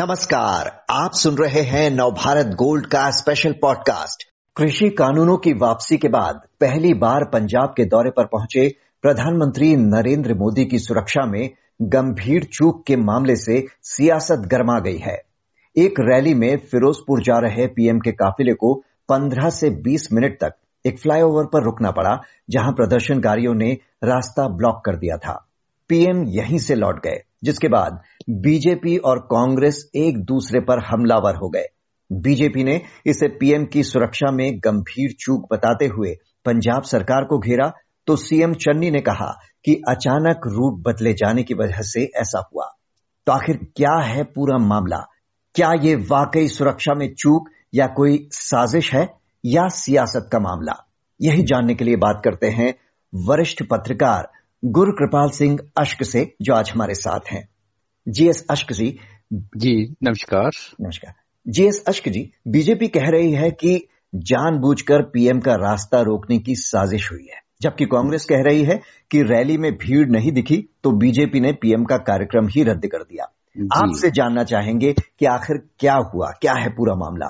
नमस्कार, आप सुन रहे हैं नवभारत गोल्ड का स्पेशल पॉडकास्ट कृषि कानूनों की वापसी के बाद पहली बार पंजाब के दौरे पर पहुँचे प्रधानमंत्री नरेंद्र मोदी की सुरक्षा में गंभीर चूक के मामले से सियासत गर्मा गई है। एक रैली में फिरोजपुर जा रहे पीएम के काफिले को 15 से 20 मिनट तक एक फ्लाईओवर पर रुकना पड़ा, जहाँ प्रदर्शनकारियों ने रास्ता ब्लॉक कर दिया था। पीएम यहीं से लौट गए। जिसके बाद बीजेपी और कांग्रेस एक दूसरे पर हमलावर हो गए। बीजेपी ने इसे पीएम की सुरक्षा में गंभीर चूक बताते हुए पंजाब सरकार को घेरा तो सीएम चन्नी ने कहा कि अचानक रूट बदले जाने की वजह से ऐसा हुआ। तो आखिर क्या है पूरा मामला? क्या ये वाकई सुरक्षा में चूक या कोई साजिश है या सियासत का मामला? यही जानने के लिए बात करते हैं वरिष्ठ पत्रकार गुरु कृपाल सिंह अश्क से जो आज हमारे साथ हैं। जीएस अश्क जी। जी नमस्कार। नमस्कार। जीएस अश्क जी बीजेपी कह रही है कि जानबूझकर पीएम का रास्ता रोकने की साजिश हुई है। जबकि कांग्रेस कह रही है कि रैली में भीड़ नहीं दिखी तो बीजेपी ने पीएम का कार्यक्रम ही रद्द कर दिया। आपसे जानना चाहेंगे कि आखिर क्या हुआ क्या है पूरा मामला?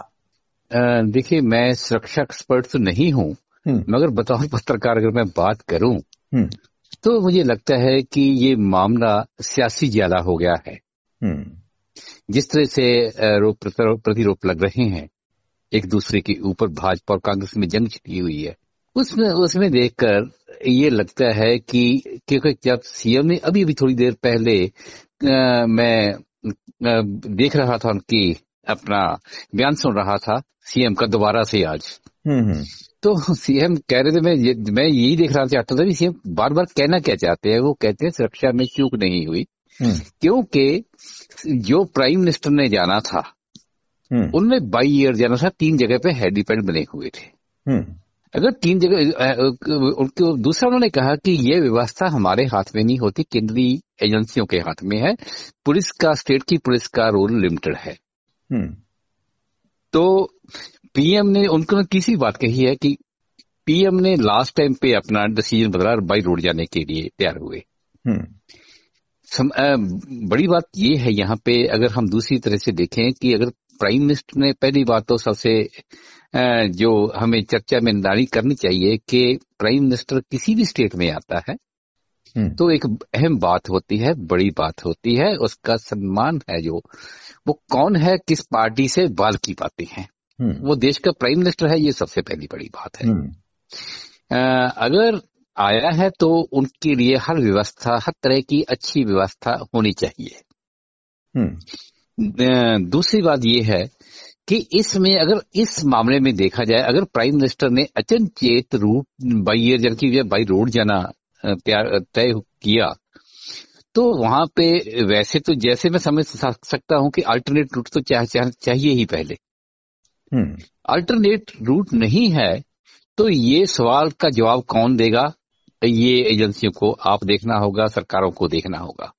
देखिए मैं सुरक्षा एक्सपर्ट तो नहीं हूँ हम्म। मगर बतौर पत्रकार अगर मैं बात करूँ हम्म। तो मुझे लगता है कि ये मामला सियासी ज़्यादा हो गया है हम्म। जिस तरह से प्रतिरोप लग रहे हैं एक दूसरे के ऊपर भाजपा और कांग्रेस में जंग छिड़ी हुई है उसमें उसमें देखकर ये लगता है कि क्योंकि जब सीएम ने अभी अभी थोड़ी देर पहले आ, मैं आ, देख रहा था उनकी अपना बयान सुन रहा था सीएम का दोबारा से आज। हम्म, हम्म। तो सीएम कह रहे थे मैं ये, मैं यही देख रहा चाहता था कि सीएम बार बार कहना क्या चाहते हैं? वो कहते हैं सुरक्षा में चूक नहीं हुई। हम्म। क्योंकि जो प्राइम मिनिस्टर ने जाना था उनमें बाई ईयर जाना था तीन जगह पे हेलीपैड बने हुए थे। अगर तीन जगह उनको दूसरा उन्होंने कहा कि ये व्यवस्था हमारे हाथ में नहीं होती केंद्रीय एजेंसियों के हाथ में है। पुलिस का स्टेट की पुलिस का रोल लिमिटेड है। तो पीएम ने उनको किसी बात कही है कि पीएम ने लास्ट टाइम पे अपना डिसीज़न बदला बाई रोड जाने के लिए तैयार हुए हम्म। सम, आ, बड़ी बात ये है यहाँ पे अगर हम दूसरी तरह से देखें कि अगर प्राइम मिनिस्टर ने पहली बात तो सबसे जो हमें चर्चा में नारी करनी चाहिए कि प्राइम मिनिस्टर किसी भी स्टेट में आता है हम्म। तो एक अहम बात होती है बड़ी बात होती है उसका सम्मान है जो वो कौन है किस पार्टी से बाल की बातें हैं हम्म। वो देश का प्राइम मिनिस्टर है ये सबसे पहली बड़ी बात है हम्म। अगर आया है तो उनके लिए हर व्यवस्था हर तरह की अच्छी व्यवस्था होनी चाहिए हम्म। दूसरी बात यह है कि इसमें अगर इस मामले में देखा जाए अगर प्राइम मिनिस्टर ने अचनचेत रूट बाई एयर जबकि बाई रोड जाना तय किया। तो वहाँ पे वैसे तो जैसे मैं समझ सकता हूँ कि अल्टरनेट रूट तो चाह, चाह, चाहिए ही पहले। अल्टरनेट हम्म। रूट नहीं है तो ये सवाल का जवाब कौन देगा? ये एजेंसियों को आप देखना होगा सरकारों को देखना होगा।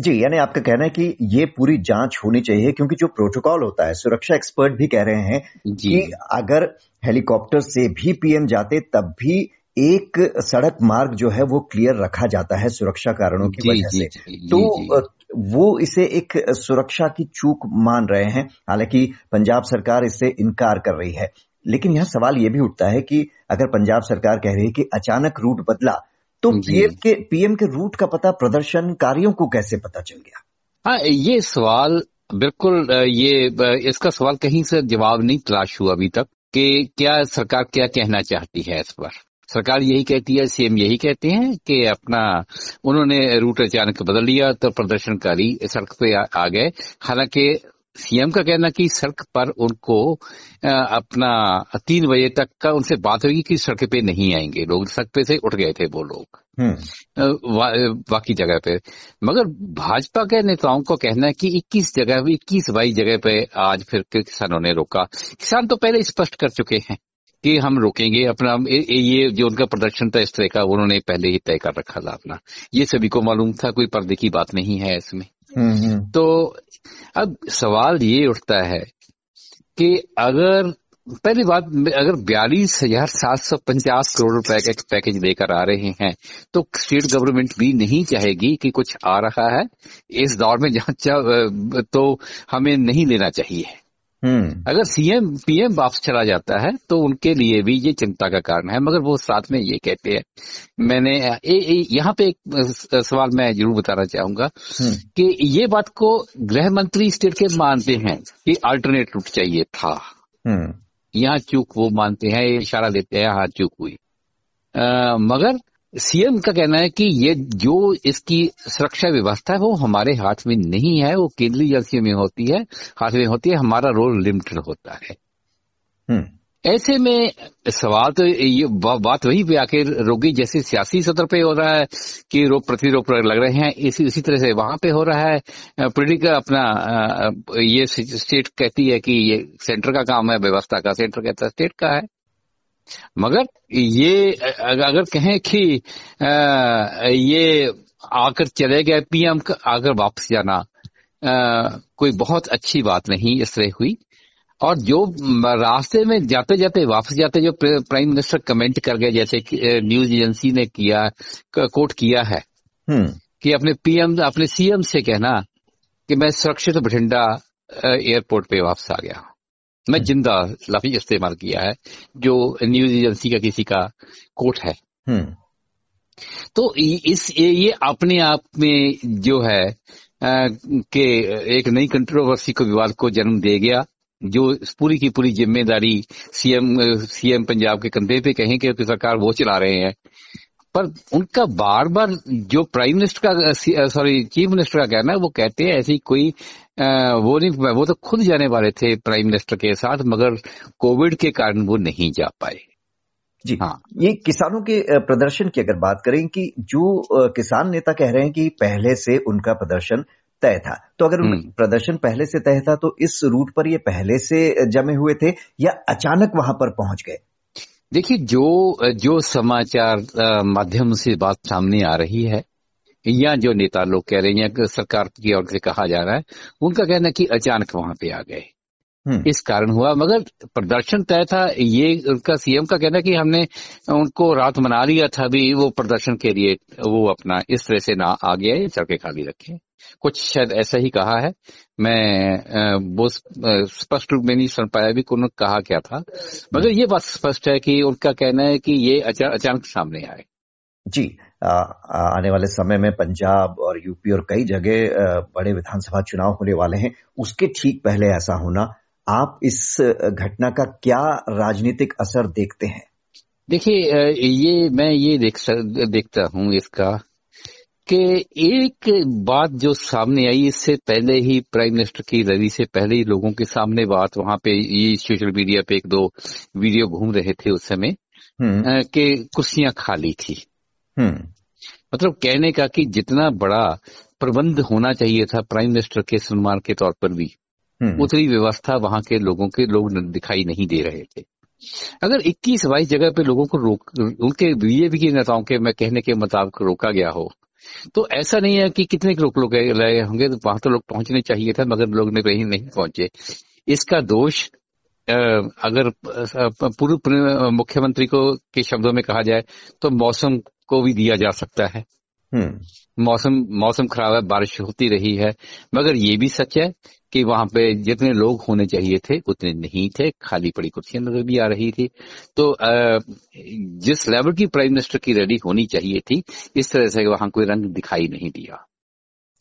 जी यानी आपका कहना है कि ये पूरी जाँच होनी चाहिए क्योंकि जो प्रोटोकॉल होता है सुरक्षा एक्सपर्ट भी कह रहे हैं कि अगर हेलीकॉप्टर से भी पीएम जाते तब भी एक सड़क मार्ग जो है वो क्लियर रखा जाता है सुरक्षा कारणों की वजह से। तो वो इसे एक सुरक्षा की चूक मान रहे हैं। हालाँकि पंजाब सरकार इससे इनकार कर रही है। लेकिन यह सवाल ये भी उठता है कि अगर पंजाब सरकार कह रही है कि अचानक रूट बदला तो पीएम के पीएम के रूट का पता प्रदर्शनकारियों को कैसे पता चल गया? हाँ ये सवाल बिल्कुल ये इसका सवाल कहीं से जवाब नहीं तलाश हुआ अभी तक कि क्या सरकार क्या कहना चाहती है इस पर? सरकार यही कहती है सीएम यही कहते हैं कि अपना उन्होंने रूट अचानक बदल लिया तो प्रदर्शनकारी सड़क पे आ, आ गए। हालाँकि सीएम का कहना कि सड़क पर उनको अपना तीन बजे तक का उनसे बात होगी कि सड़क पे नहीं आएँगे। लोग सड़क पे से उठ गए थे वो लोग। हम्म। बाकी जगह पे। मगर भाजपा के नेताओं को कहना है कि 21 जगह 21 बाई जगह पे आज फिर किसानों ने रोका। किसान तो पहले स्पष्ट कर चुके हैं। कि हम रोकेंगे अपना ये जो उनका प्रदर्शन था इस तरह का उन्होंने पहले ही तय कर रखा था अपना ये सभी को मालूम था कोई पर्दे की बात नहीं है इसमें हम्म, हम्म। तो अब सवाल ये उठता है कि अगर पहली बात अगर बयालीस हज़ार सात सौ पचास करोड़ रुपए का पैकेज लेकर आ रहे हैं तो स्टेट गवर्नमेंट भी नहीं चाहेगी कि कुछ आ रहा है इस दौर में जहाँ तो हमें नहीं लेना चाहिए। अगर सीएम पीएम वापस चला जाता है तो उनके लिए भी ये चिंता का कारण है मगर वो साथ में ये कहते हैं मैंने यहाँ पे एक सवाल मैं ज़रूर बताना चाहूँगा हम्म। कि ये बात को गृह मंत्री स्टेट के मानते हैं कि अल्टरनेट रूट चाहिए था हम्म। यहाँ चूक वो मानते हैं इशारा देते हैं हाँ चूक हुई आ, मगर सीएम का कहना है कि ये जो इसकी सुरक्षा व्यवस्था है वो हमारे हाथ में नहीं है वो केंद्रीय एजेंसियों में होती है हाथ में होती है हमारा रोल लिमिटेड होता है। हम्म। ऐसे में सवाल तो ये बात वही पे आके रोगी जैसे सियासी सत्र पे हो रहा है कि रोग प्रतिरोग लग रहे हैं इसी इसी तरह से वहाँ पे हो रहा है। पोलिटिकल अपना ये स्टेट कहती है कि ये सेंटर का काम है व्यवस्था का सेंटर कहता है स्टेट का है। मगर ये अगर कहें कि ये आकर चले गए पीएम आकर वापस जाना आ, कोई बहुत अच्छी बात नहीं इस तरह हुई। और जो रास्ते में जाते जाते वापस जाते जो प्राइम मिनिस्टर कमेंट कर गए जैसे न्यूज़ एजेंसी ने किया कोट किया है। हम्म। कि अपने पीएम अपने सीएम से कहना कि मैं सुरक्षित बठिंडा एयरपोर्ट पे वापस आ गया मैं ज़िंदा लफ्ज इस्तेमाल किया है जो न्यूज़ एजेंसी का किसी का कोट है हम्म। तो इस ये अपने आप में जो है कि एक नई कंट्रोवर्सी को विवाद को जन्म दे गया जो पूरी की पूरी ज़िम्मेदारी सीएम सीएम पंजाब के कंधे पे कहें कि सरकार वो चला रहे हैं पर उनका बार बार जो प्राइम मिनिस्टर का सॉरी चीफ मिनिस्टर का कहना है वो कहते हैं ऐसी कोई वो नहीं वो तो खुद जाने वाले थे प्राइम मिनिस्टर के साथ मगर कोविड के कारण वो नहीं जा पाए। जी। हाँ। ये किसानों के प्रदर्शन की अगर बात करें कि जो किसान नेता कह रहे हैं कि पहले से उनका प्रदर्शन तय था तो अगर हम्म। प्रदर्शन पहले से तय था तो इस रूट पर ये पहले से जमे हुए थे या अचानक वहाँ पर पहुँच गए? देखिए जो जो समाचार माध्यम से बात सामने आ रही है या जो नेता लोग कह रहे हैं या सरकार की ओर से कहा जा रहा है उनका कहना है कि अचानक वहाँ पे आ गए। हम्म। इस कारण हुआ मगर प्रदर्शन तय था ये उनका सीएम का कहना कि हमने उनको रात मना लिया था भी वो प्रदर्शन के लिए वो अपना इस तरह से ना आ गया सड़कें खाली रखे। कुछ शायद ऐसा ही कहा है। मैं वो स्पष्ट रूप में नहीं सुन पाया भी उन्होंने कहा क्या था। मगर ये बात स्पष्ट है कि उनका कहना है कि ये अचानक सामने आए। जी आ, आने वाले समय में पंजाब और यूपी और कई जगह बड़े विधानसभा चुनाव होने वाले हैं। उसके ठीक पहले ऐसा होना आप इस घटना का क्या राजनीतिक असर देखते हैं? देखिए ये मैं ये देख देखता हूँ इसका कि एक बात जो सामने आई इससे पहले ही प्राइम मिनिस्टर की रैली से पहले ही लोगों के सामने बात वहाँ पे ये सोशल मीडिया पे एक दो वीडियो घूम रहे थे उस समय हम्म। कि कुर्सियाँ खाली थी। हम्म। मतलब कहने का कि जितना बड़ा प्रबंध होना चाहिए था प्राइम मिनिस्टर के सम्मान के तौर पर भी हम्म। उतनी व्यवस्था वहाँ के लोगों के लोग दिखाई नहीं दे रहे थे अगर 21 बाईस जगह पे लोगों को रोक उनके बीजेपी के नेताओं के मैं कहने के मुताबिक रोका गया हो तो ऐसा नहीं है कि कितने लोग लोग गए होंगे तो वहाँ तो लोग पहुँचने चाहिए था मगर लोग नहीं पहुँचे इसका दोष अगर पूर्व मुख्यमंत्री को के शब्दों में कहा जाए तो मौसम को भी दिया जा सकता है। हम्म। मौसम मौसम खराब है बारिश होती रही है मगर ये भी सच है कि वहाँ पे जितने लोग होने चाहिए थे उतने नहीं थे खाली पड़ी कुर्सियाँ नज़र भी आ रही थी। तो जिस लेवल की प्राइम मिनिस्टर की रेडी होनी चाहिए थी इस तरह से वहाँ कोई रंग दिखाई नहीं दिया।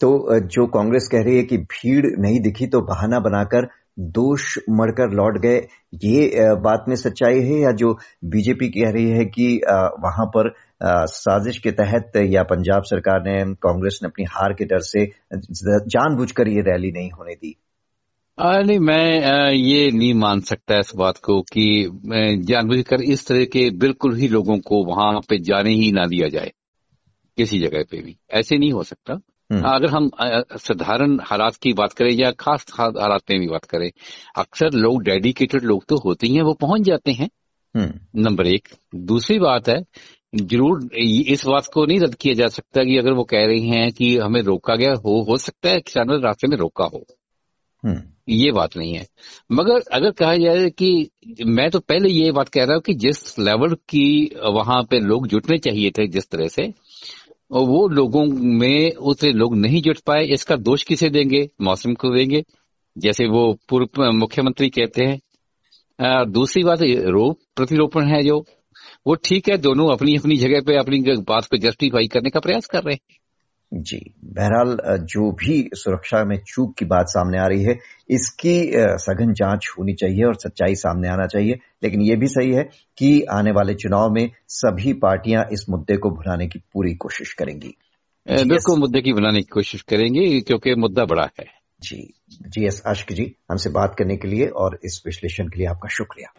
तो जो कांग्रेस कह रही है कि भीड़ नहीं दिखी तो बहाना बनाकर दोष मरकर लौट गए, ये बात में सच्चाई है या जो बीजेपी कह रही है कि वहाँ पर साजिश के तहत या पंजाब सरकार ने, कांग्रेस ने अपनी हार के डर से जानबूझकर ये रैली नहीं होने दी नहीं, मैं ये नहीं मान सकता इस बात को कि जानबूझकर इस तरह के बिल्कुल ही लोगों को वहाँ पे जाने ही ना दिया जाए, किसी जगह पे भी ऐसे नहीं हो सकता। अगर हम साधारण हालात की बात करें या खास हालात में भी बात करें अक्सर लोग डेडिकेटेड लोग तो होते ही हैं वो पहुँच जाते हैं। हम्म। नंबर एक। दूसरी बात है ज़रूर इस बात को नहीं रद्द किया जा सकता कि अगर वो कह रही हैं कि हमें रोका गया हो हो सकता है किसानों ने रास्ते में रोका हो। हम्म। ये बात नहीं है। मगर अगर कहा जाए कि मैं तो पहले ये बात कह रहा हूँ कि जिस लेवल की वहाँ पे लोग जुटने चाहिए थे जिस तरह से वो लोगों में उतने लोग नहीं जुट पाए, इसका दोष किसे देंगे? मौसम को देंगे। जैसे वो पूर्व मुख्यमंत्री कहते हैं दूसरी बात रोप प्रतिरोपण है जो। वो ठीक है, दोनों अपनी अपनी जगह पे अपनी बात को जस्टिफाई करने का प्रयास कर रहे हैं। जी बहरहाल जो भी सुरक्षा में चूक की बात सामने आ रही है इसकी सघन जाँच होनी चाहिए और सच्चाई सामने आना चाहिए। लेकिन ये भी सही है कि आने वाले चुनाव में सभी पार्टियाँ इस मुद्दे को भुलाने की पूरी कोशिश करेंगी। बिल्कुल मुद्दे की बनाने की कोशिश करेंगे क्योंकि मुद्दा बड़ा है। जी जी एस अश्क जी हमसे बात करने के लिए और इस विश्लेषण के लिए आपका शुक्रिया।